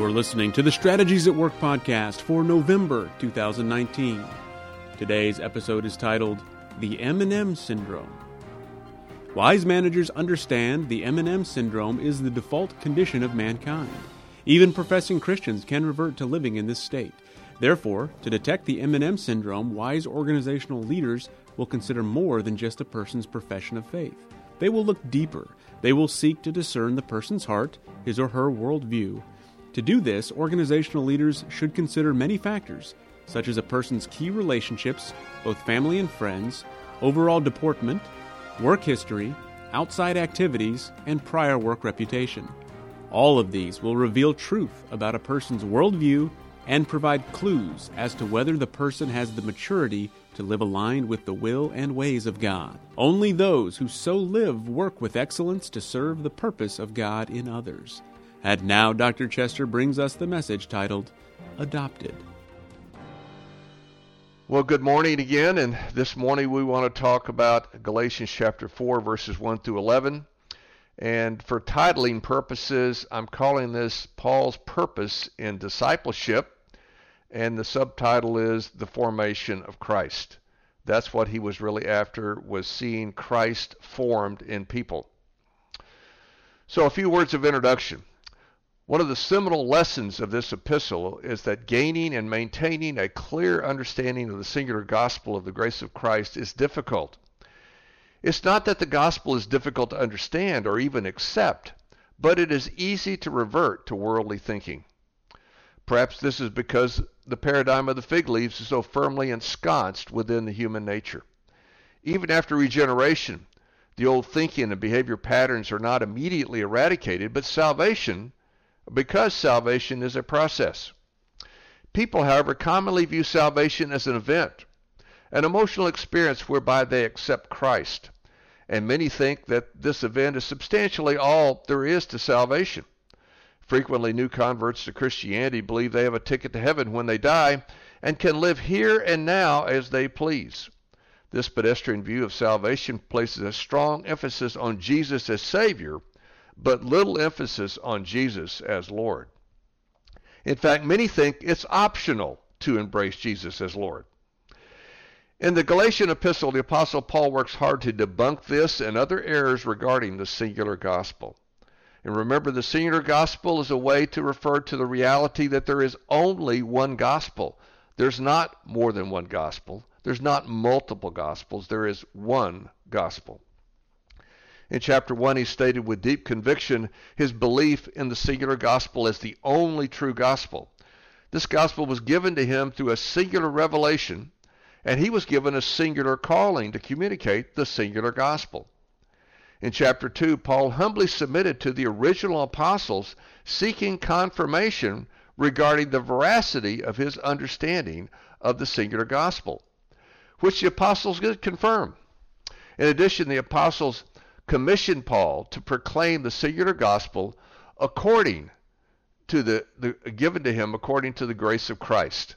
You're listening to the Strategies at Work podcast for November 2019. Today's episode is titled The M&M Syndrome. Wise managers understand the M&M syndrome is the default condition of mankind. Even professing Christians can revert to living in this state. Therefore, to detect the M&M syndrome, wise organizational leaders will consider more than just a person's profession of faith. They will look deeper. They will seek to discern the person's heart, his or her worldview, to do this, organizational leaders should consider many factors, such as a person's key relationships, both family and friends, overall deportment, work history, outside activities, and prior work reputation. All of these will reveal truth about a person's worldview and provide clues as to whether the person has the maturity to live aligned with the will and ways of God. Only those who so live work with excellence to serve the purpose of God in others. And now Dr. Chester brings us the message titled Adopted. Well, good morning again, and this morning we want to talk about Galatians chapter 4, verses 1 through 11. And for titling purposes, I'm calling this Paul's Purpose in Discipleship, and the subtitle is The Formation of Christ. That's what he was really after, was seeing Christ formed in people. So a few words of introduction. One of the seminal lessons of this epistle is that gaining and maintaining a clear understanding of the singular gospel of the grace of Christ is difficult. It's not that the gospel is difficult to understand or even accept, but it is easy to revert to worldly thinking. Perhaps this is because the paradigm of the fig leaves is so firmly ensconced within the human nature. Even after regeneration, the old thinking and behavior patterns are not immediately eradicated, but salvation because salvation is a process. People, however, commonly view salvation as an event, an emotional experience whereby they accept Christ. And many think that this event is substantially all there is to salvation. Frequently, new converts to Christianity believe they have a ticket to heaven when they die and can live here and now as they please. This pedestrian view of salvation places a strong emphasis on Jesus as Savior but little emphasis on Jesus as Lord. In fact, many think it's optional to embrace Jesus as Lord. In the Galatian epistle, the Apostle Paul works hard to debunk this and other errors regarding the singular gospel. And remember, the singular gospel is a way to refer to the reality that there is only one gospel. There's not more than one gospel. There's not multiple gospels. There is one gospel. In chapter 1, he stated with deep conviction his belief in the singular gospel as the only true gospel. This gospel was given to him through a singular revelation, and he was given a singular calling to communicate the singular gospel. In chapter 2, Paul humbly submitted to the original apostles, seeking confirmation regarding the veracity of his understanding of the singular gospel, which the apostles did confirm. In addition, the apostles commissioned Paul to proclaim the singular gospel according to the, the given to him according to the grace of Christ.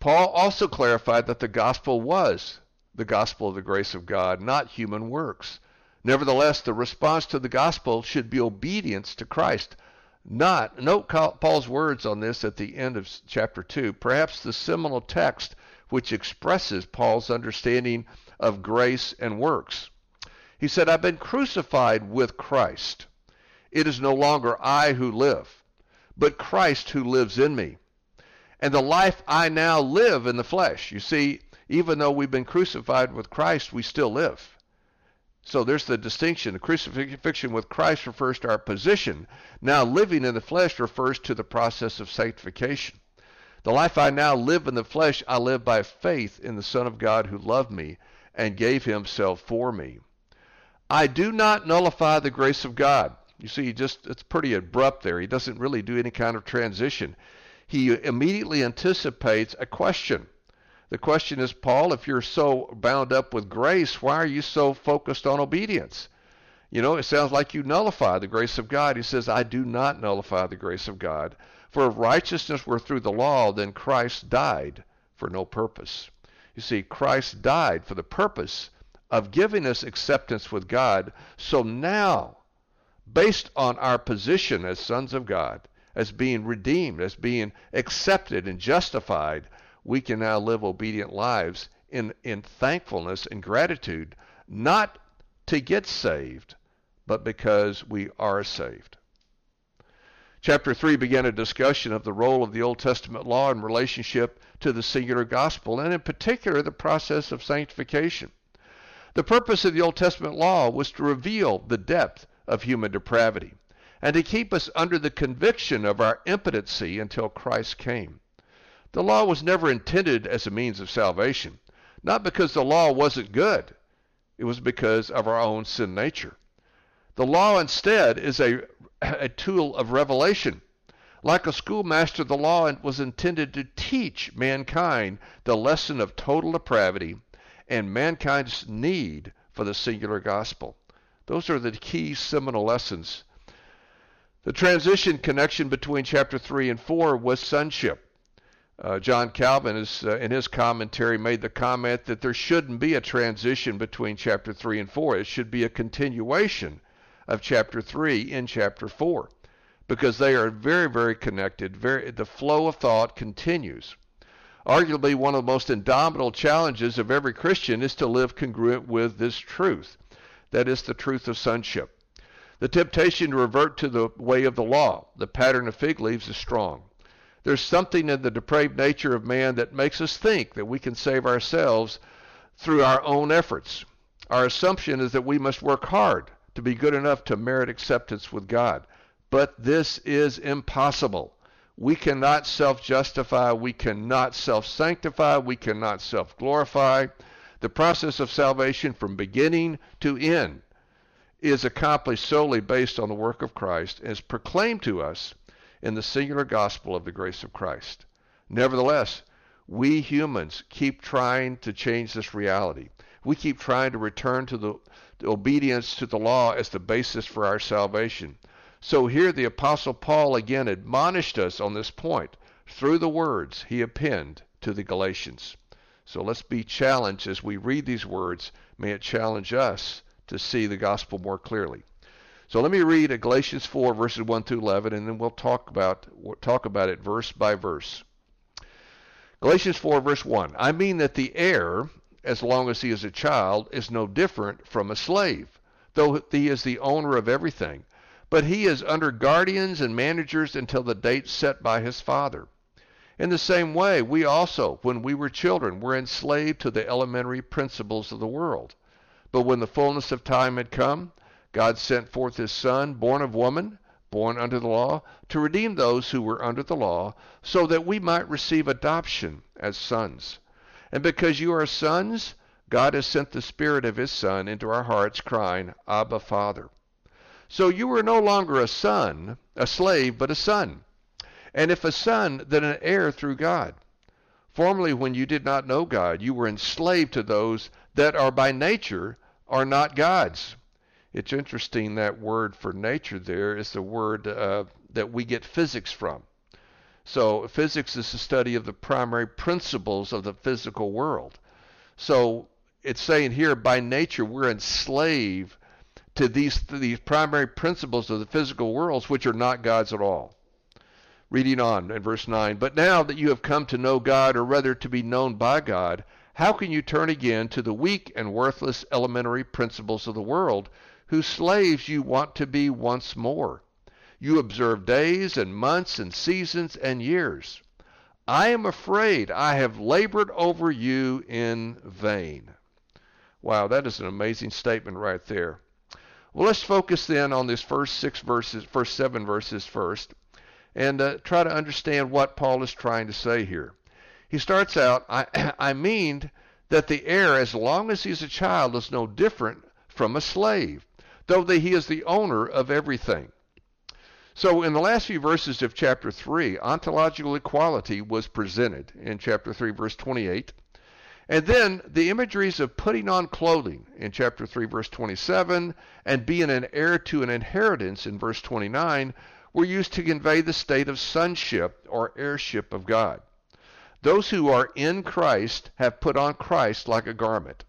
Paul also clarified that the gospel was the gospel of the grace of God, not human works. Nevertheless, the response to the gospel should be obedience to Christ. Not note Paul's words on this at the end of chapter 2, perhaps the seminal text which expresses Paul's understanding of grace and works. He said, I've been crucified with Christ. It is no longer I who live, but Christ who lives in me. And the life I now live in the flesh. You see, even though we've been crucified with Christ, we still live. So there's the distinction. The crucifixion with Christ refers to our position. Now, living in the flesh refers to the process of sanctification. The life I now live in the flesh, I live by faith in the Son of God who loved me and gave himself for me. I do not nullify the grace of God. You see, just it's pretty abrupt there. He doesn't really do any kind of transition. He immediately anticipates a question. The question is, Paul, if you're so bound up with grace, why are you so focused on obedience? You know, it sounds like you nullify the grace of God. He says, I do not nullify the grace of God. For if righteousness were through the law, then Christ died for no purpose. You see, Christ died for the purpose of giving us acceptance with God. So now, based on our position as sons of God, as being redeemed, as being accepted and justified, we can now live obedient lives in, in thankfulness and gratitude, not to get saved, but because we are saved. Chapter 3 began a discussion of the role of the Old Testament law in relationship to the singular gospel, and in particular the process of sanctification. The purpose of the Old Testament law was to reveal the depth of human depravity and to keep us under the conviction of our impotency until Christ came. The law was never intended as a means of salvation, not because the law wasn't good, it was because of our own sin nature. The law instead is a a tool of revelation. Like a schoolmaster, the law was intended to teach mankind the lesson of total depravity and mankind's need for the singular gospel. Those are the key seminal lessons. The transition connection between chapter 3 and 4 was sonship. Uh, John Calvin, is, uh, in his commentary, made the comment that there shouldn't be a transition between chapter 3 and 4. It should be a continuation of chapter 3 in chapter 4 because they are very, very connected. Very, the flow of thought continues. Arguably, one of the most indomitable challenges of every Christian is to live congruent with this truth. That is the truth of sonship. The temptation to revert to the way of the law, the pattern of fig leaves, is strong. There's something in the depraved nature of man that makes us think that we can save ourselves through our own efforts. Our assumption is that we must work hard to be good enough to merit acceptance with God. But this is impossible. We cannot self justify. We cannot self sanctify. We cannot self glorify. The process of salvation from beginning to end is accomplished solely based on the work of Christ and is proclaimed to us in the singular gospel of the grace of Christ. Nevertheless, we humans keep trying to change this reality. We keep trying to return to the obedience to the law as the basis for our salvation. So here the Apostle Paul again admonished us on this point through the words he appended to the Galatians. So let's be challenged as we read these words. May it challenge us to see the gospel more clearly. So let me read Galatians 4 verses 1 through 11 and then we'll talk about we'll talk about it verse by verse. Galatians 4 verse 1. I mean that the heir as long as he is a child, is no different from a slave, though he is the owner of everything. But he is under guardians and managers until the date set by his father. In the same way, we also, when we were children, were enslaved to the elementary principles of the world. But when the fullness of time had come, God sent forth his Son, born of woman, born under the law, to redeem those who were under the law, so that we might receive adoption as sons. And because you are sons, God has sent the Spirit of His Son into our hearts, crying, Abba, Father. So you are no longer a son, a slave, but a son. And if a son, then an heir through God. Formerly, when you did not know God, you were enslaved to those that are by nature are not God's. It's interesting that word for nature there is the word uh, that we get physics from. So physics is the study of the primary principles of the physical world. So it's saying here, by nature, we're enslaved to these these primary principles of the physical worlds, which are not God's at all. Reading on in verse 9, but now that you have come to know God, or rather to be known by God, how can you turn again to the weak and worthless elementary principles of the world, whose slaves you want to be once more? You observe days and months and seasons and years. I am afraid I have labored over you in vain. Wow, that is an amazing statement right there. Well, let's focus then on this first six verses, first seven verses first, and uh, try to understand what Paul is trying to say here. He starts out, I, I mean that the heir, as long as he's a child, is no different from a slave, though that he is the owner of everything. So, in the last few verses of chapter 3, ontological equality was presented in chapter 3, verse 28. And then the imageries of putting on clothing in chapter 3, verse 27, and being an heir to an inheritance in verse 29 were used to convey the state of sonship or heirship of God. Those who are in Christ have put on Christ like a garment.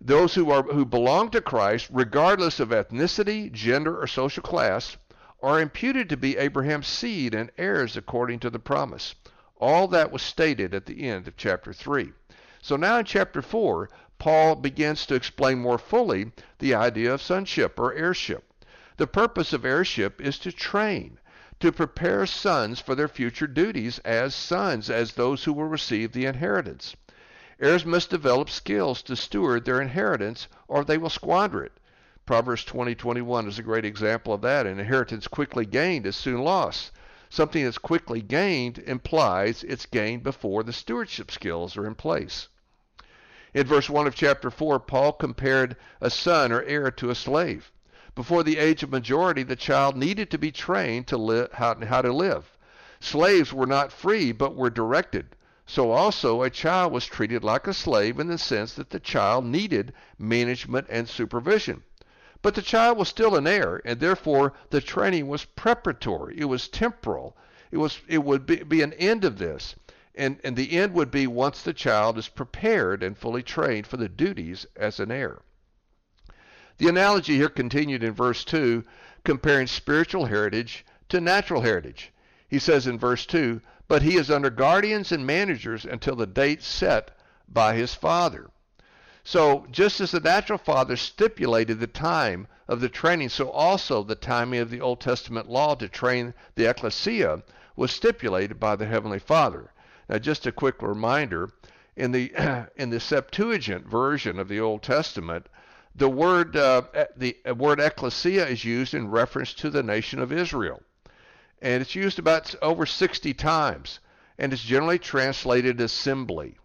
Those who, are, who belong to Christ, regardless of ethnicity, gender, or social class, are imputed to be Abraham's seed and heirs according to the promise. All that was stated at the end of chapter 3. So now in chapter 4, Paul begins to explain more fully the idea of sonship or heirship. The purpose of heirship is to train, to prepare sons for their future duties as sons, as those who will receive the inheritance. Heirs must develop skills to steward their inheritance or they will squander it. Proverbs 20:21 is a great example of that. An inheritance quickly gained is soon lost. Something that's quickly gained implies it's gained before the stewardship skills are in place. In verse 1 of chapter 4, Paul compared a son or heir to a slave. Before the age of majority, the child needed to be trained to how, how to live. Slaves were not free, but were directed. So also a child was treated like a slave in the sense that the child needed management and supervision. But the child was still an heir, and therefore the training was preparatory. It was temporal. It was it would be, be an end of this. And, and the end would be once the child is prepared and fully trained for the duties as an heir. The analogy here continued in verse 2, comparing spiritual heritage to natural heritage. He says in verse 2, But he is under guardians and managers until the date set by his father. So, just as the natural father stipulated the time of the training, so also the timing of the Old Testament law to train the ecclesia was stipulated by the Heavenly Father. Now, just a quick reminder in the, in the Septuagint version of the Old Testament, the word uh, the word ecclesia is used in reference to the nation of Israel, and it's used about over 60 times, and it's generally translated assembly.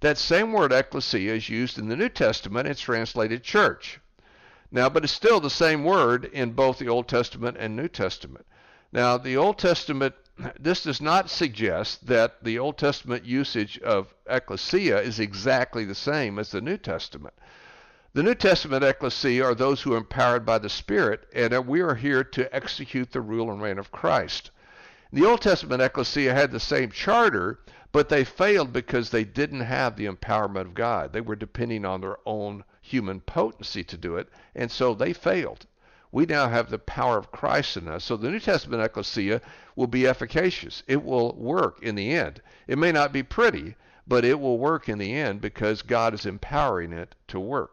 That same word ecclesia is used in the New Testament. It's translated church. Now, but it's still the same word in both the Old Testament and New Testament. Now, the Old Testament, this does not suggest that the Old Testament usage of ecclesia is exactly the same as the New Testament. The New Testament ecclesia are those who are empowered by the Spirit, and we are here to execute the rule and reign of Christ. The Old Testament ecclesia had the same charter, but they failed because they didn't have the empowerment of God. They were depending on their own human potency to do it, and so they failed. We now have the power of Christ in us. So the New Testament ecclesia will be efficacious. It will work in the end. It may not be pretty, but it will work in the end because God is empowering it to work.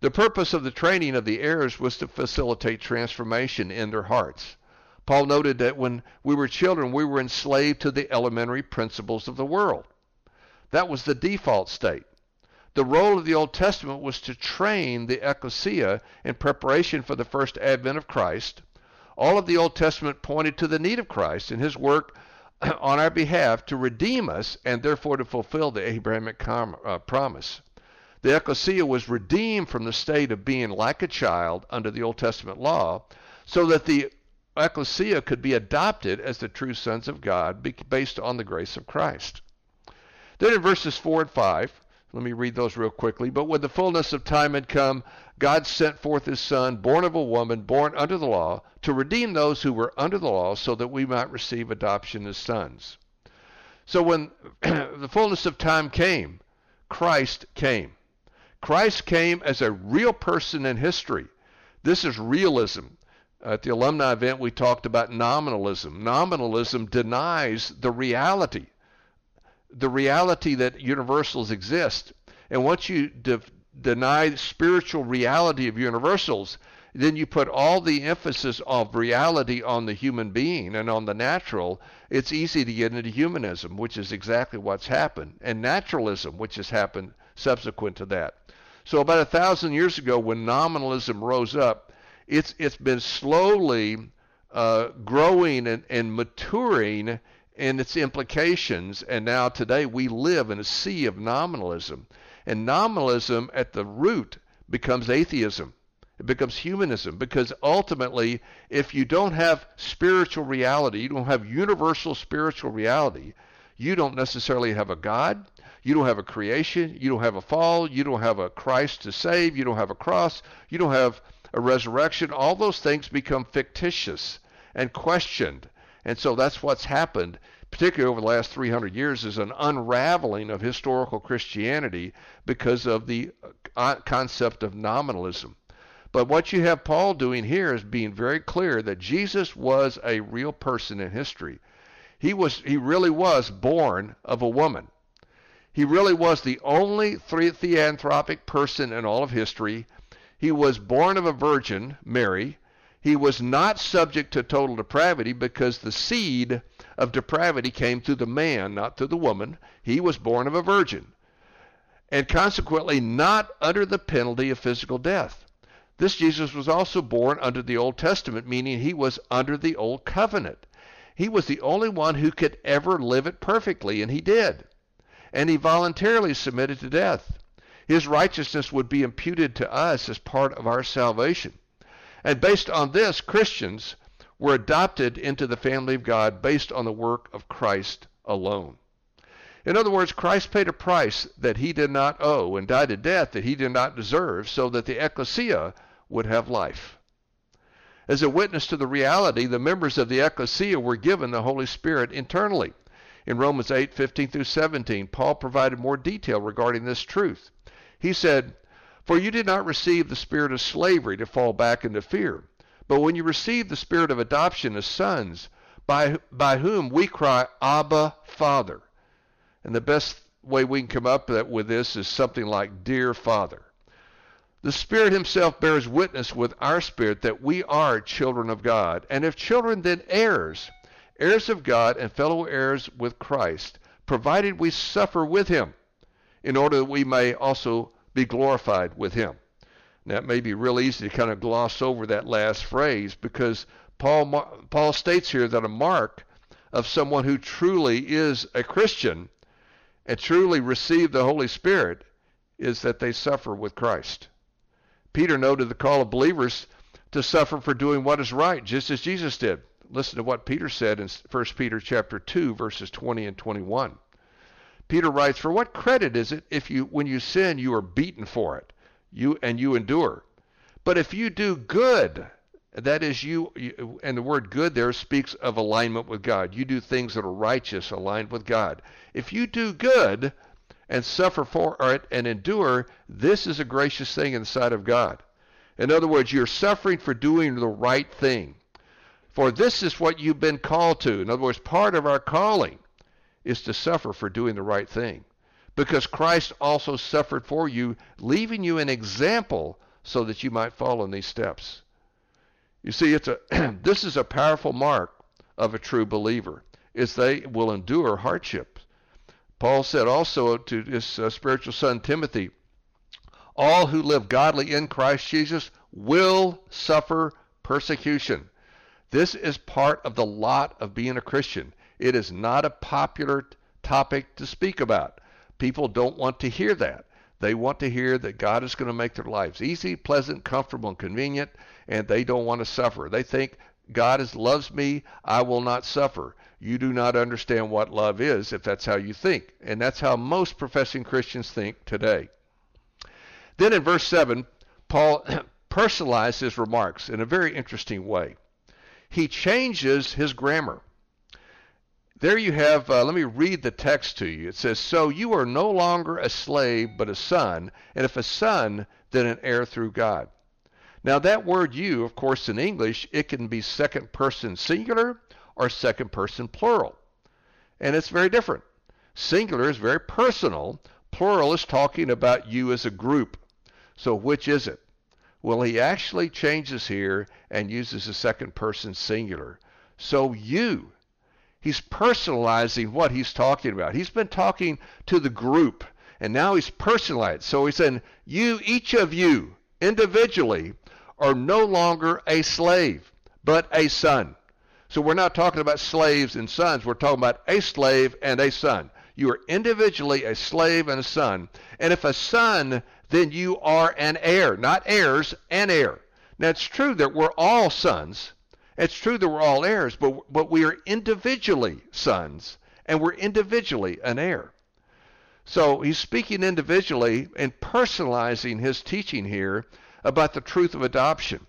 The purpose of the training of the heirs was to facilitate transformation in their hearts. Paul noted that when we were children, we were enslaved to the elementary principles of the world. That was the default state. The role of the Old Testament was to train the ecclesia in preparation for the first advent of Christ. All of the Old Testament pointed to the need of Christ and his work on our behalf to redeem us and therefore to fulfill the Abrahamic com- uh, promise. The ecclesia was redeemed from the state of being like a child under the Old Testament law so that the ecclesia could be adopted as the true sons of God based on the grace of Christ. Then in verses 4 and 5, let me read those real quickly. But when the fullness of time had come, God sent forth his Son, born of a woman, born under the law, to redeem those who were under the law, so that we might receive adoption as sons. So when the fullness of time came, Christ came. Christ came as a real person in history. This is realism. At the alumni event, we talked about nominalism. Nominalism denies the reality, the reality that universals exist. And once you de- deny spiritual reality of universals, then you put all the emphasis of reality on the human being and on the natural, it's easy to get into humanism, which is exactly what's happened, and naturalism, which has happened subsequent to that. So about a thousand years ago, when nominalism rose up, it's it's been slowly uh, growing and, and maturing in its implications, and now today we live in a sea of nominalism, and nominalism at the root becomes atheism. It becomes humanism because ultimately, if you don't have spiritual reality, you don't have universal spiritual reality, you don't necessarily have a God, you don't have a creation. You don't have a fall. You don't have a Christ to save. You don't have a cross. You don't have a resurrection. All those things become fictitious and questioned. And so that's what's happened, particularly over the last 300 years, is an unraveling of historical Christianity because of the uh, concept of nominalism. But what you have Paul doing here is being very clear that Jesus was a real person in history. He was he really was born of a woman. He really was the only theanthropic person in all of history. He was born of a virgin, Mary. He was not subject to total depravity because the seed of depravity came through the man, not through the woman. He was born of a virgin. And consequently, not under the penalty of physical death. This Jesus was also born under the Old Testament, meaning he was under the Old Covenant. He was the only one who could ever live it perfectly, and he did. And he voluntarily submitted to death. His righteousness would be imputed to us as part of our salvation. And based on this, Christians were adopted into the family of God based on the work of Christ alone. In other words, Christ paid a price that he did not owe and died a death that he did not deserve so that the ecclesia would have life. As a witness to the reality, the members of the ecclesia were given the Holy Spirit internally. In Romans 8, 15 through 17, Paul provided more detail regarding this truth. He said, For you did not receive the spirit of slavery to fall back into fear but when you received the spirit of adoption as sons, by, by whom we cry, Abba, Father. And the best way we can come up with this is something like, Dear Father. The Spirit Himself bears witness with our spirit that we are children of God. And if children, then heirs, heirs of God and fellow heirs with Christ, provided we suffer with Him, in order that we may also be glorified with Him. Now, it may be real easy to kind of gloss over that last phrase because Paul, Paul states here that a mark of someone who truly is a Christian and truly received the Holy Spirit is that they suffer with Christ. Peter noted the call of believers to suffer for doing what is right, just as Jesus did. Listen to what Peter said in 1 Peter chapter 2 verses 20 and 21. Peter writes, "For what credit is it if you when you sin you are beaten for it?" you and you endure. But if you do good, that is you, you, and the word good there speaks of alignment with God. You do things that are righteous, aligned with God. If you do good and suffer for it and endure, this is a gracious thing in the sight of God. In other words, you're suffering for doing the right thing. For this is what you've been called to. In other words, part of our calling is to suffer for doing the right thing because Christ also suffered for you, leaving you an example so that you might follow in these steps. You see, it's a this is a powerful mark of a true believer, is they will endure hardship. Paul said also to his uh, spiritual son Timothy, all who live godly in Christ Jesus will suffer persecution. This is part of the lot of being a Christian. It is not a popular topic to speak about. People don't want to hear that. They want to hear that God is going to make their lives easy, pleasant, comfortable, and convenient, and they don't want to suffer. They think God is, loves me, I will not suffer. You do not understand what love is if that's how you think. And that's how most professing Christians think today. Then in verse 7, Paul personalized his remarks in a very interesting way. He changes his grammar there you have, uh, let me read the text to you. It says, So you are no longer a slave, but a son, and if a son, then an heir through God. Now, that word you, of course, in English, it can be second person singular or second person plural. And it's very different. Singular is very personal, plural is talking about you as a group. So, which is it? Well, he actually changes here and uses a second person singular. So, you He's personalizing what he's talking about. He's been talking to the group, and now he's personalized. So he's saying, You, each of you, individually, are no longer a slave, but a son. So we're not talking about slaves and sons. We're talking about a slave and a son. You are individually a slave and a son. And if a son, then you are an heir, not heirs, an heir. Now it's true that we're all sons, it's true that we're all heirs, but, but we are individually sons, and we're individually an heir. So he's speaking individually and personalizing his teaching here about the truth of adoption.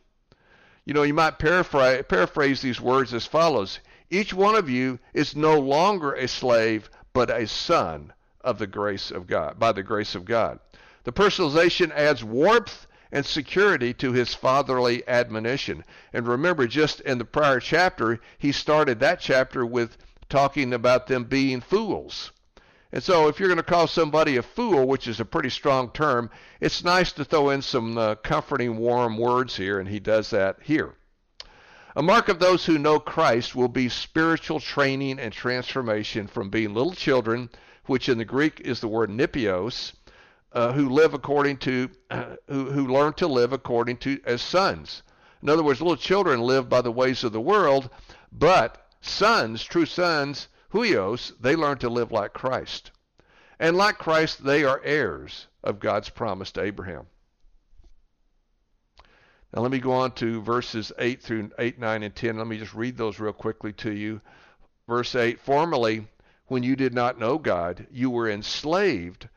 You know, you might paraphrase, paraphrase these words as follows Each one of you is no longer a slave, but a son of the grace of God, by the grace of God. The personalization adds warmth and security to his fatherly admonition. And remember, just in the prior chapter, he started that chapter with talking about them being fools. And so, if you're going to call somebody a fool, which is a pretty strong term, it's nice to throw in some uh, comforting, warm words here, and he does that here. A mark of those who know Christ will be spiritual training and transformation from being little children, which in the Greek is the word nipios, uh, who live according to, uh, who, who learn to live according to as sons. In other words, little children live by the ways of the world, but sons, true sons, huios, they learn to live like Christ. And like Christ, they are heirs of God's promise to Abraham. Now let me go on to verses 8 through 8, 9, and 10. Let me just read those real quickly to you. Verse 8 Formerly, when you did not know God, you were enslaved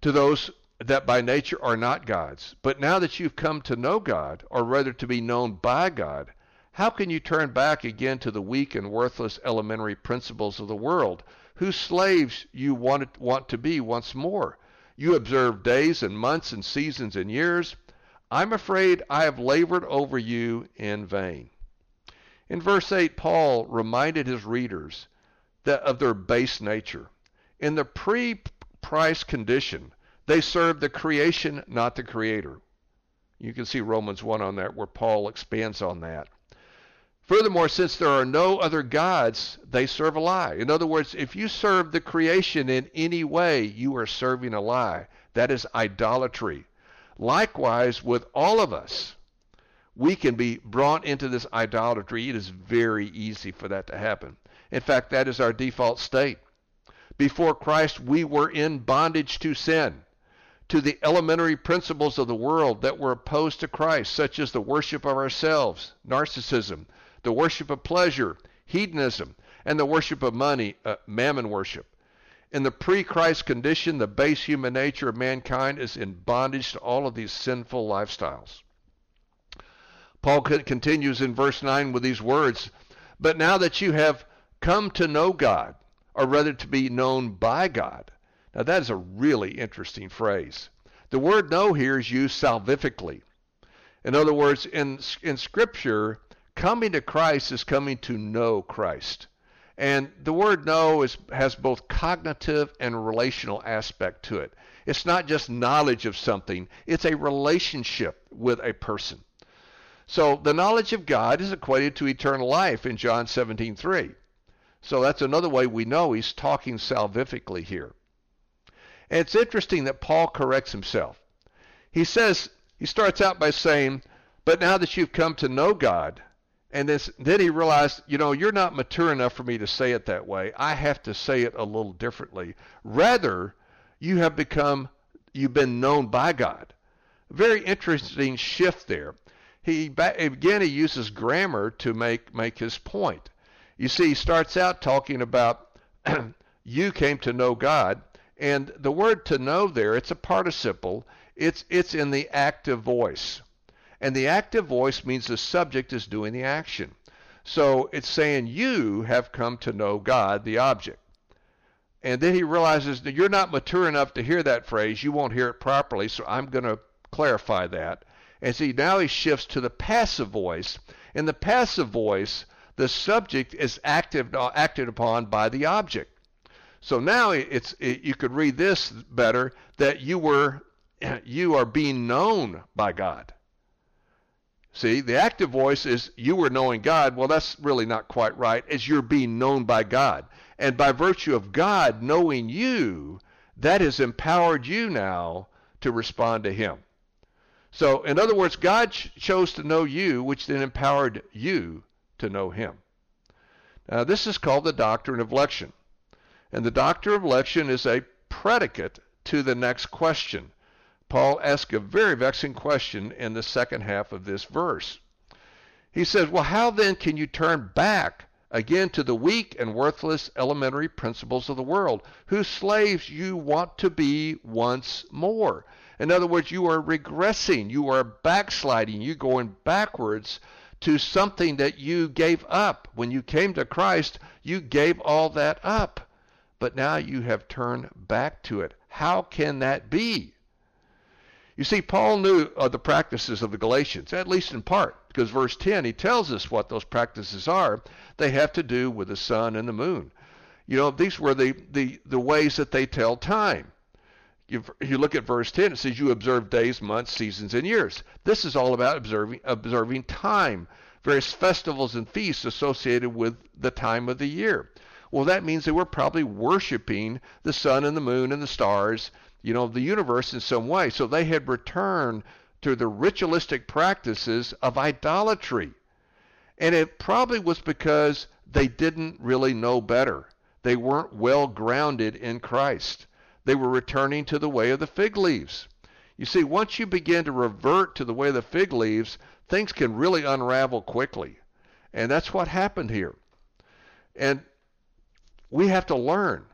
to those that by nature are not God's. But now that you've come to know God, or rather to be known by God, how can you turn back again to the weak and worthless elementary principles of the world, whose slaves you want, want to be once more? You observe days and months and seasons and years. I'm afraid I have labored over you in vain. In verse 8, Paul reminded his readers that of their base nature. In the pre Christ condition, they serve the creation, not the creator. You can see Romans 1 on that, where Paul expands on that. Furthermore, since there are no other gods, they serve a lie. In other words, if you serve the creation in any way, you are serving a lie. That is idolatry. Likewise, with all of us, we can be brought into this idolatry. It is very easy for that to happen. In fact, that is our default state. Before Christ, we were in bondage to sin, to the elementary principles of the world that were opposed to Christ, such as the worship of ourselves, narcissism, the worship of pleasure, hedonism, and the worship of money, uh, mammon worship. In the pre Christ condition, the base human nature of mankind is in bondage to all of these sinful lifestyles. Paul continues in verse 9 with these words But now that you have come to know God, or rather to be known by God. Now, that is a really interesting phrase. The word know here is used salvifically. In other words, in, in Scripture, coming to Christ is coming to know Christ. And the word know is, has both cognitive and relational aspect to it. It's not just knowledge of something, it's a relationship with a person. So the knowledge of God is equated to eternal life in John 17:3. So that's another way we know he's talking salvifically here. And it's interesting that Paul corrects himself. He says, he starts out by saying, But now that you've come to know God, and this, then he realized, you know, you're not mature enough for me to say it that way. I have to say it a little differently. Rather, you have become, you've been known by God. Very interesting shift there. He again he uses grammar to make make his point. You see, he starts out talking about you came to know God, and the word to know there, it's a participle. It's it's in the active voice. And the active voice means the subject is doing the action. So it's saying you have come to know God, the object. And then he realizes that you're not mature enough to hear that phrase. You won't hear it properly, so I'm going to clarify that. And see, now he shifts to the passive voice. And the passive voice, the subject is active, uh, acted upon by the object. So now it's it, you could read this better that you were you are being known by God. See, the active voice is you were knowing God. Well, that's really not quite right, as you're being known by God. And by virtue of God knowing you, that has empowered you now to respond to Him. So, in other words, God ch- chose to know you, which then empowered you to know Him. Now, this is called the doctrine of election. And the doctrine of election is a predicate to the next question. Paul asks a very vexing question in the second half of this verse. He says, Well, how then can you turn back again to the weak and worthless elementary principles of the world, whose slaves you want to be once more? In other words, you are regressing, you are backsliding, you're going backwards to something that you gave up. When you came to Christ, you gave all that up. But now you have turned back to it. How can that be? You see, Paul knew of the practices of the Galatians, at least in part, because verse 10, he tells us what those practices are. They have to do with the sun and the moon. You know, these were the, the, the ways that they tell time. You, you look at verse 10, it says, You observe days, months, seasons, and years. This is all about observing, observing time, various festivals and feasts associated with the time of the year. Well, that means they were probably worshiping the sun and the moon and the stars, you know, the universe in some way. So they had returned to the ritualistic practices of idolatry. And it probably was because they didn't really know better. They weren't well grounded in Christ. They were returning to the way of the fig leaves. You see, once you begin to revert to the way of the fig leaves, things can really unravel quickly. And that's what happened here. And we have to learn.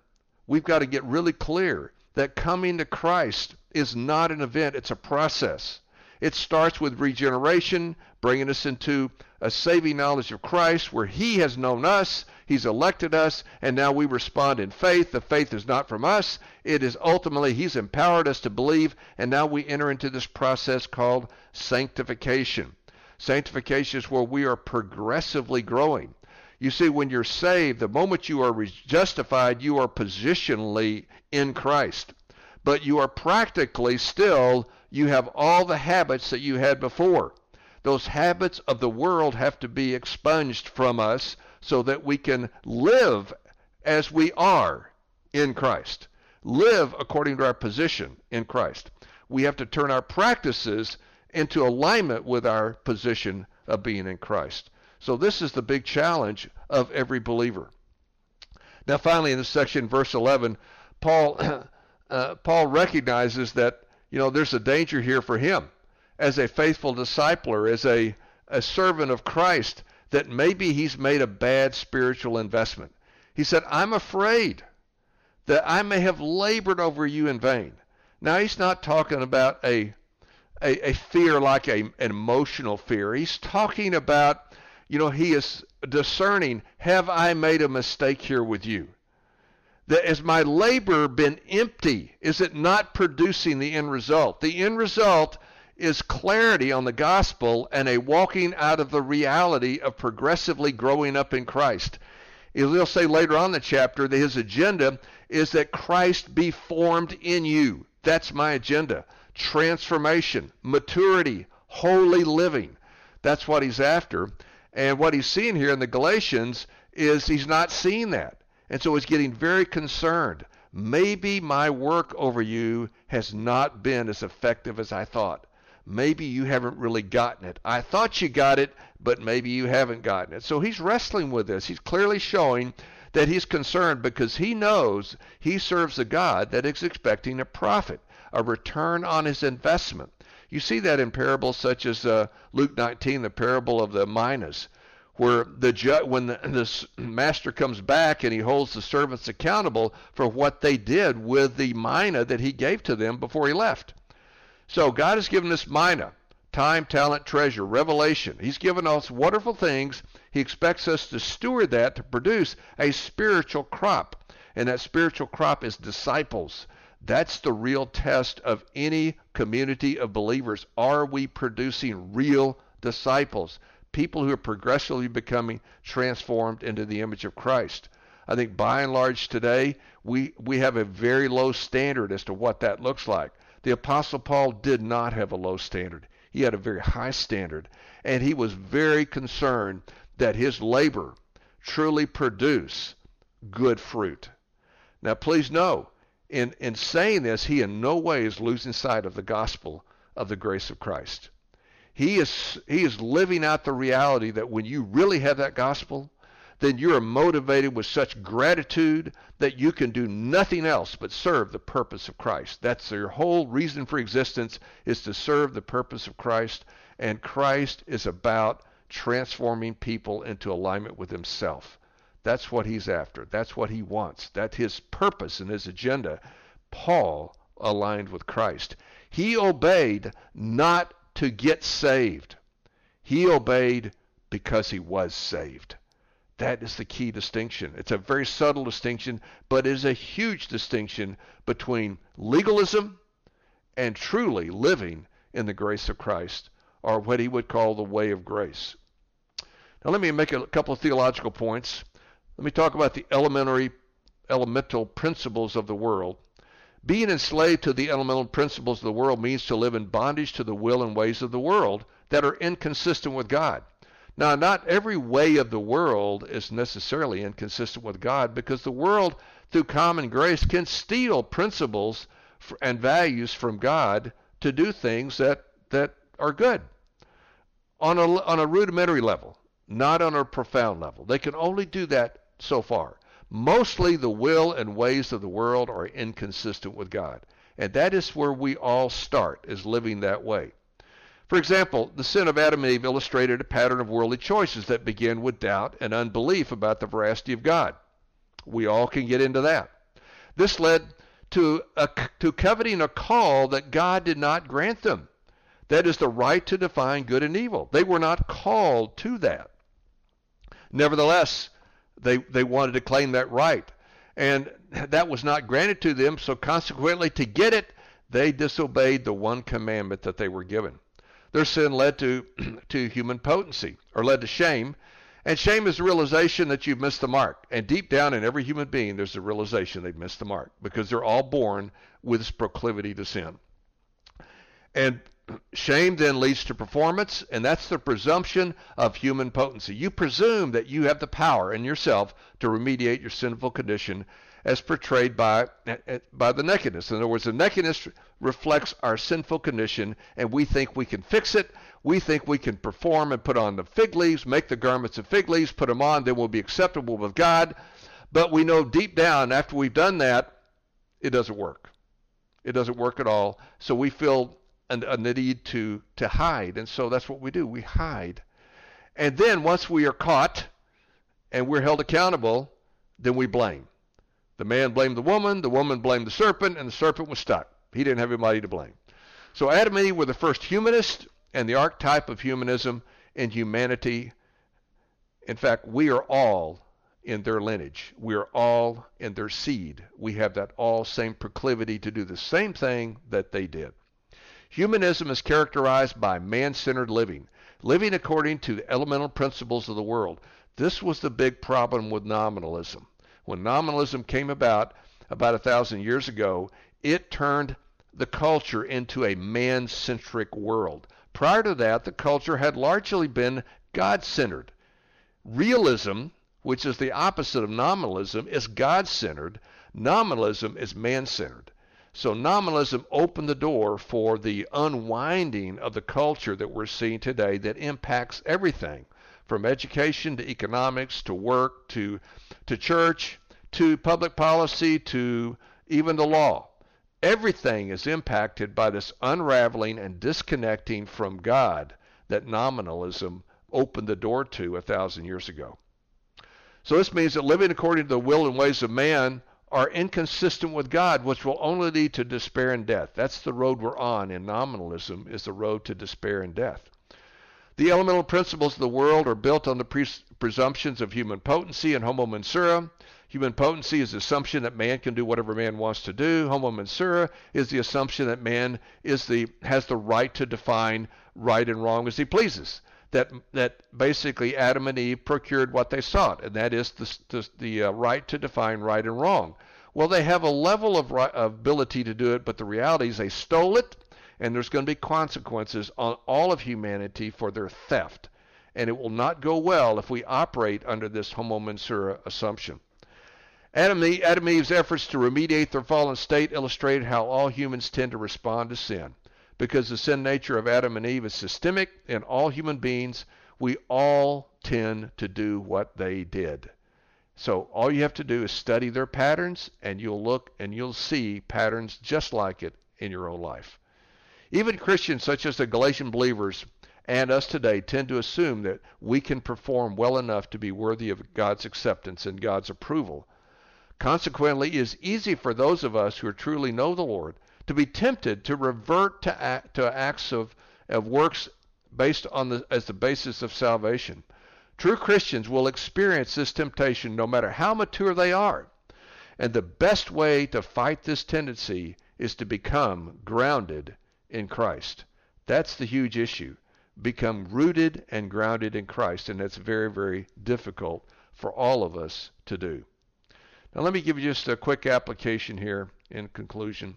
We've got to get really clear that coming to Christ is not an event, it's a process. It starts with regeneration, bringing us into a saving knowledge of Christ where He has known us, He's elected us, and now we respond in faith. The faith is not from us, it is ultimately He's empowered us to believe, and now we enter into this process called sanctification. Sanctification is where we are progressively growing. You see, when you're saved, the moment you are justified, you are positionally in Christ. But you are practically still, you have all the habits that you had before. Those habits of the world have to be expunged from us so that we can live as we are in Christ. Live according to our position in Christ. We have to turn our practices into alignment with our position of being in Christ. So this is the big challenge of every believer. Now, finally, in this section, verse 11, Paul uh, Paul recognizes that you know there's a danger here for him as a faithful discipler, as a a servant of Christ, that maybe he's made a bad spiritual investment. He said, "I'm afraid that I may have labored over you in vain." Now he's not talking about a a, a fear like a, an emotional fear. He's talking about you know, he is discerning, have I made a mistake here with you? That has my labor been empty? Is it not producing the end result? The end result is clarity on the gospel and a walking out of the reality of progressively growing up in Christ. He'll say later on in the chapter that his agenda is that Christ be formed in you. That's my agenda. Transformation, maturity, holy living. That's what he's after. And what he's seeing here in the Galatians is he's not seeing that. And so he's getting very concerned. Maybe my work over you has not been as effective as I thought. Maybe you haven't really gotten it. I thought you got it, but maybe you haven't gotten it. So he's wrestling with this. He's clearly showing that he's concerned because he knows he serves a God that is expecting a profit, a return on his investment. You see that in parables such as uh, Luke 19, the parable of the minas, where the ju- when the, the master comes back and he holds the servants accountable for what they did with the mina that he gave to them before he left. So God has given us mina, time, talent, treasure, revelation. He's given us wonderful things. He expects us to steward that to produce a spiritual crop. And that spiritual crop is disciples. That's the real test of any community of believers. Are we producing real disciples? People who are progressively becoming transformed into the image of Christ. I think by and large today, we, we have a very low standard as to what that looks like. The Apostle Paul did not have a low standard. He had a very high standard. And he was very concerned that his labor truly produce good fruit. Now, please know, in, in saying this, he in no way is losing sight of the gospel of the grace of Christ. He is, he is living out the reality that when you really have that gospel, then you are motivated with such gratitude that you can do nothing else but serve the purpose of Christ. That's your whole reason for existence is to serve the purpose of Christ, and Christ is about transforming people into alignment with himself. That's what he's after. That's what he wants. That's his purpose and his agenda. Paul aligned with Christ. He obeyed not to get saved. He obeyed because he was saved. That is the key distinction. It's a very subtle distinction, but it is a huge distinction between legalism and truly living in the grace of Christ, or what he would call the way of grace. Now, let me make a couple of theological points. Let me talk about the elementary, elemental principles of the world. Being enslaved to the elemental principles of the world means to live in bondage to the will and ways of the world that are inconsistent with God. Now, not every way of the world is necessarily inconsistent with God because the world, through common grace, can steal principles and values from God to do things that, that are good on a, on a rudimentary level not on a profound level. They can only do that so far. Mostly the will and ways of the world are inconsistent with God. And that is where we all start, is living that way. For example, the sin of Adam and Eve illustrated a pattern of worldly choices that begin with doubt and unbelief about the veracity of God. We all can get into that. This led to, a, to coveting a call that God did not grant them. That is the right to define good and evil. They were not called to that. Nevertheless, they, they wanted to claim that right. And that was not granted to them, so consequently, to get it, they disobeyed the one commandment that they were given. Their sin led to, to human potency, or led to shame. And shame is the realization that you've missed the mark. And deep down in every human being, there's a realization they've missed the mark because they're all born with this proclivity to sin. And Shame then leads to performance, and that's the presumption of human potency. You presume that you have the power in yourself to remediate your sinful condition as portrayed by, eh, eh, by the nakedness. In other words, the nakedness reflects our sinful condition, and we think we can fix it. We think we can perform and put on the fig leaves, make the garments of fig leaves, put them on, then we'll be acceptable with God. But we know deep down, after we've done that, it doesn't work. It doesn't work at all. So we feel a, a need to to hide, and so that's what we do. We hide, and then once we are caught and we're held accountable, then we blame. The man blamed the woman, the woman blamed the serpent, and the serpent was stuck. He didn't have anybody to blame. So Adam and Eve were the first humanists and the archetype of humanism in humanity. In fact, we are all in their lineage. We are all in their seed. We have that all same proclivity to do the same thing that they did. Humanism is characterized by man centered living, living according to the elemental principles of the world. This was the big problem with nominalism. When nominalism came about, about a thousand years ago, it turned the culture into a man centric world. Prior to that, the culture had largely been God centered. Realism, which is the opposite of nominalism, is God centered. Nominalism is man centered. So nominalism opened the door for the unwinding of the culture that we're seeing today that impacts everything from education to economics to work to to church to public policy to even the law. Everything is impacted by this unraveling and disconnecting from God that nominalism opened the door to a thousand years ago. So this means that living according to the will and ways of man are inconsistent with God, which will only lead to despair and death. That's the road we're on in nominalism, is the road to despair and death. The elemental principles of the world are built on the pres- presumptions of human potency and homo mensura. Human potency is the assumption that man can do whatever man wants to do. Homo mensura is the assumption that man is the has the right to define right and wrong as he pleases. That that basically Adam and Eve procured what they sought, and that is the the, the uh, right to define right and wrong. Well, they have a level of, of ability to do it, but the reality is they stole it, and there's going to be consequences on all of humanity for their theft. And it will not go well if we operate under this homo mensura assumption. Adam, Adam and Eve's efforts to remediate their fallen state illustrated how all humans tend to respond to sin. Because the sin nature of Adam and Eve is systemic in all human beings, we all tend to do what they did. So all you have to do is study their patterns, and you'll look and you'll see patterns just like it in your own life. Even Christians such as the Galatian believers and us today tend to assume that we can perform well enough to be worthy of God's acceptance and God's approval. Consequently, it is easy for those of us who truly know the Lord to be tempted to revert to, act, to acts of, of works based on the, as the basis of salvation. True Christians will experience this temptation no matter how mature they are. And the best way to fight this tendency is to become grounded in Christ. That's the huge issue. Become rooted and grounded in Christ, and that's very, very difficult for all of us to do. Now, let me give you just a quick application here in conclusion.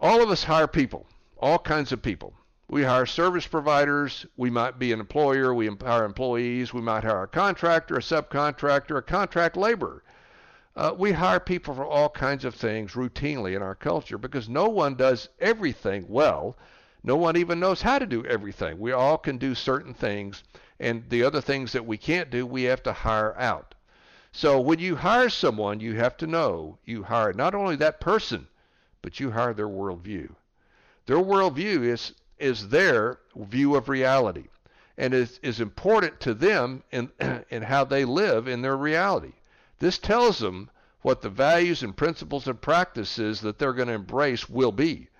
All of us hire people, all kinds of people. We hire service providers. We might be an employer. We hire employees. We might hire a contractor, a subcontractor, a contract laborer. Uh, we hire people for all kinds of things routinely in our culture because no one does everything well. No one even knows how to do everything. We all can do certain things, and the other things that we can't do, we have to hire out. So when you hire someone, you have to know you hire not only that person, but you hire their worldview. Their worldview is is their view of reality, and is is important to them in in how they live in their reality. This tells them what the values and principles and practices that they're going to embrace will be.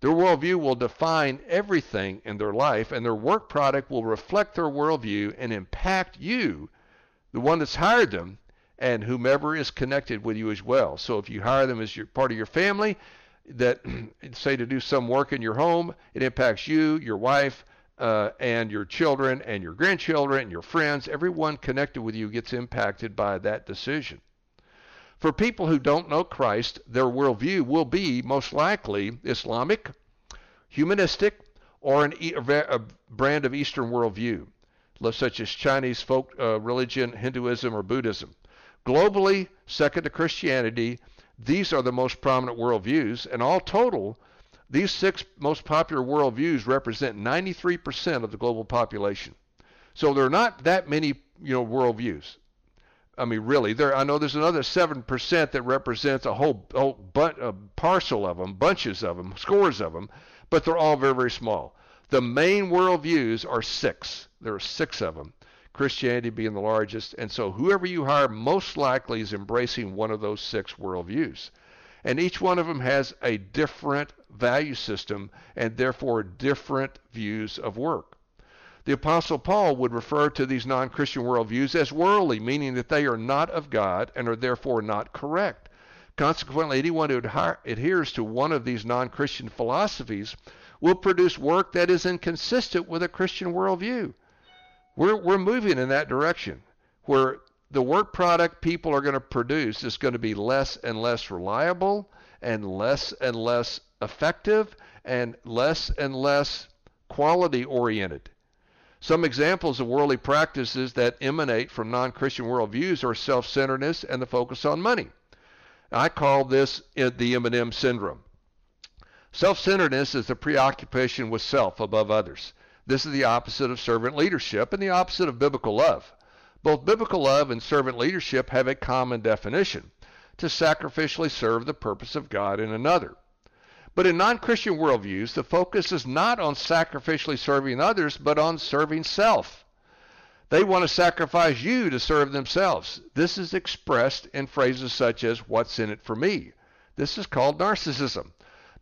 Their worldview will define everything in their life, and their work product will reflect their worldview and impact you, the one that's hired them, and whomever is connected with you as well. So if you hire them as your part of your family, that say to do some work in your home, it impacts you, your wife, uh, and your children and your grandchildren and your friends. Everyone connected with you gets impacted by that decision. For people who don't know Christ, their worldview will be most likely Islamic, humanistic, or an, a brand of Eastern worldview, such as Chinese folk uh, religion, Hinduism, or Buddhism. Globally, second to Christianity, these are the most prominent worldviews, and all total, these six most popular worldviews represent 93% of the global population. So there are not that many, you know, worldviews. I mean, really, there. I know there's another seven percent that represents a whole, whole a parcel of them, bunches of them, scores of them, but they're all very, very small. The main worldviews are six. There are six of them, Christianity being the largest. And so whoever you hire most likely is embracing one of those six worldviews. And each one of them has a different value system and therefore different views of work. The Apostle Paul would refer to these non Christian worldviews as worldly, meaning that they are not of God and are therefore not correct. Consequently, anyone who adheres to one of these non Christian philosophies will produce work that is inconsistent with a Christian worldview. We're, we're moving in that direction where the work product people are going to produce is going to be less and less reliable and less and less effective and less and less quality oriented. Some examples of worldly practices that emanate from non Christian worldviews are self centeredness and the focus on money. I call this the M&M syndrome. Self centeredness is the preoccupation with self above others. This is the opposite of servant leadership and the opposite of biblical love. Both biblical love and servant leadership have a common definition to sacrificially serve the purpose of God in another. But in non Christian worldviews, the focus is not on sacrificially serving others, but on serving self. They want to sacrifice you to serve themselves. This is expressed in phrases such as, What's in it for me? This is called narcissism.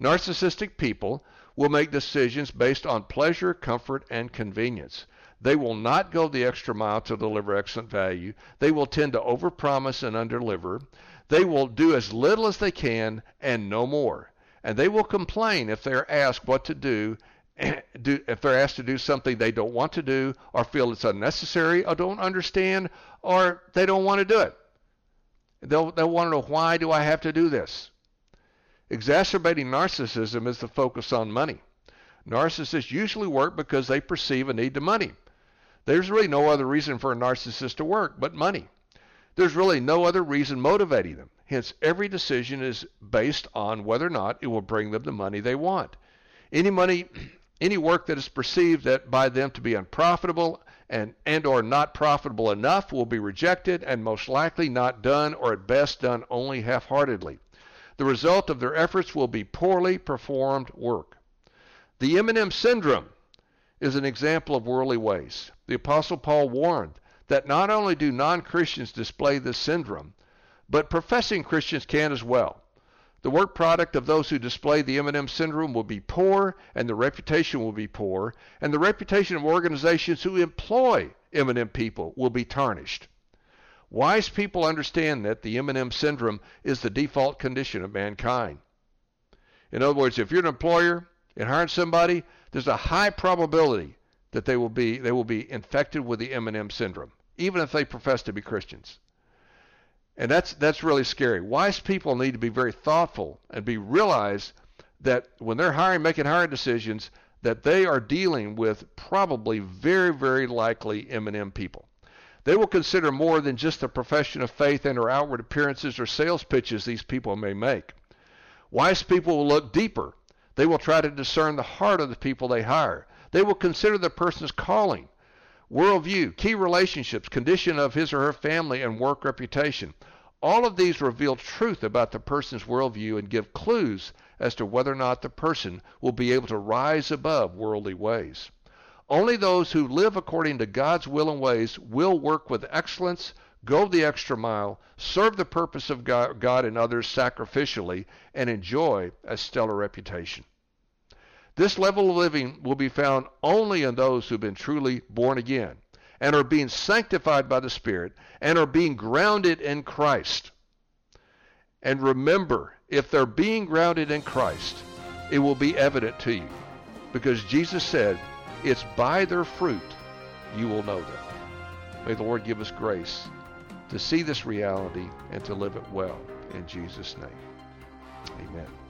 Narcissistic people will make decisions based on pleasure, comfort, and convenience. They will not go the extra mile to deliver excellent value. They will tend to overpromise and underdeliver. They will do as little as they can and no more. And they will complain if they're asked what to do, do if they're asked to do something they don't want to do or feel it's unnecessary or don't understand or they don't want to do it. They'll, they'll want to know why do I have to do this? Exacerbating narcissism is the focus on money. Narcissists usually work because they perceive a need to money. There's really no other reason for a narcissist to work but money. There's really no other reason motivating them. Hence, every decision is based on whether or not it will bring them the money they want. Any money, any work that is perceived that by them to be unprofitable and, and or not profitable enough will be rejected and most likely not done or at best done only half-heartedly. The result of their efforts will be poorly performed work. The M&M syndrome is an example of worldly ways. The Apostle Paul warned that not only do non Christians display this syndrome, but professing Christians can as well. The work product of those who display the M&M syndrome will be poor, and the reputation will be poor, and the reputation of organizations who employ M&M people will be tarnished. Wise people understand that the M&M syndrome is the default condition of mankind. In other words, if you're an employer and hiring somebody, there's a high probability that they will be they will be infected with the M&M syndrome, even if they profess to be Christians. And that's that's really scary. Wise people need to be very thoughtful and be realize that when they're hiring, making hiring decisions, that they are dealing with probably very, very likely M&M people. They will consider more than just the profession of faith and or outward appearances or sales pitches these people may make. Wise people will look deeper. They will try to discern the heart of the people they hire. They will consider the person's calling, worldview, key relationships, condition of his or her family, and work reputation. All of these reveal truth about the person's worldview and give clues as to whether or not the person will be able to rise above worldly ways. Only those who live according to God's will and ways will work with excellence, go the extra mile, serve the purpose of God and others sacrificially, and enjoy a stellar reputation. This level of living will be found only in those who've been truly born again and are being sanctified by the Spirit and are being grounded in Christ. And remember, if they're being grounded in Christ, it will be evident to you. Because Jesus said, it's by their fruit you will know them. May the Lord give us grace to see this reality and to live it well. In Jesus' name, amen.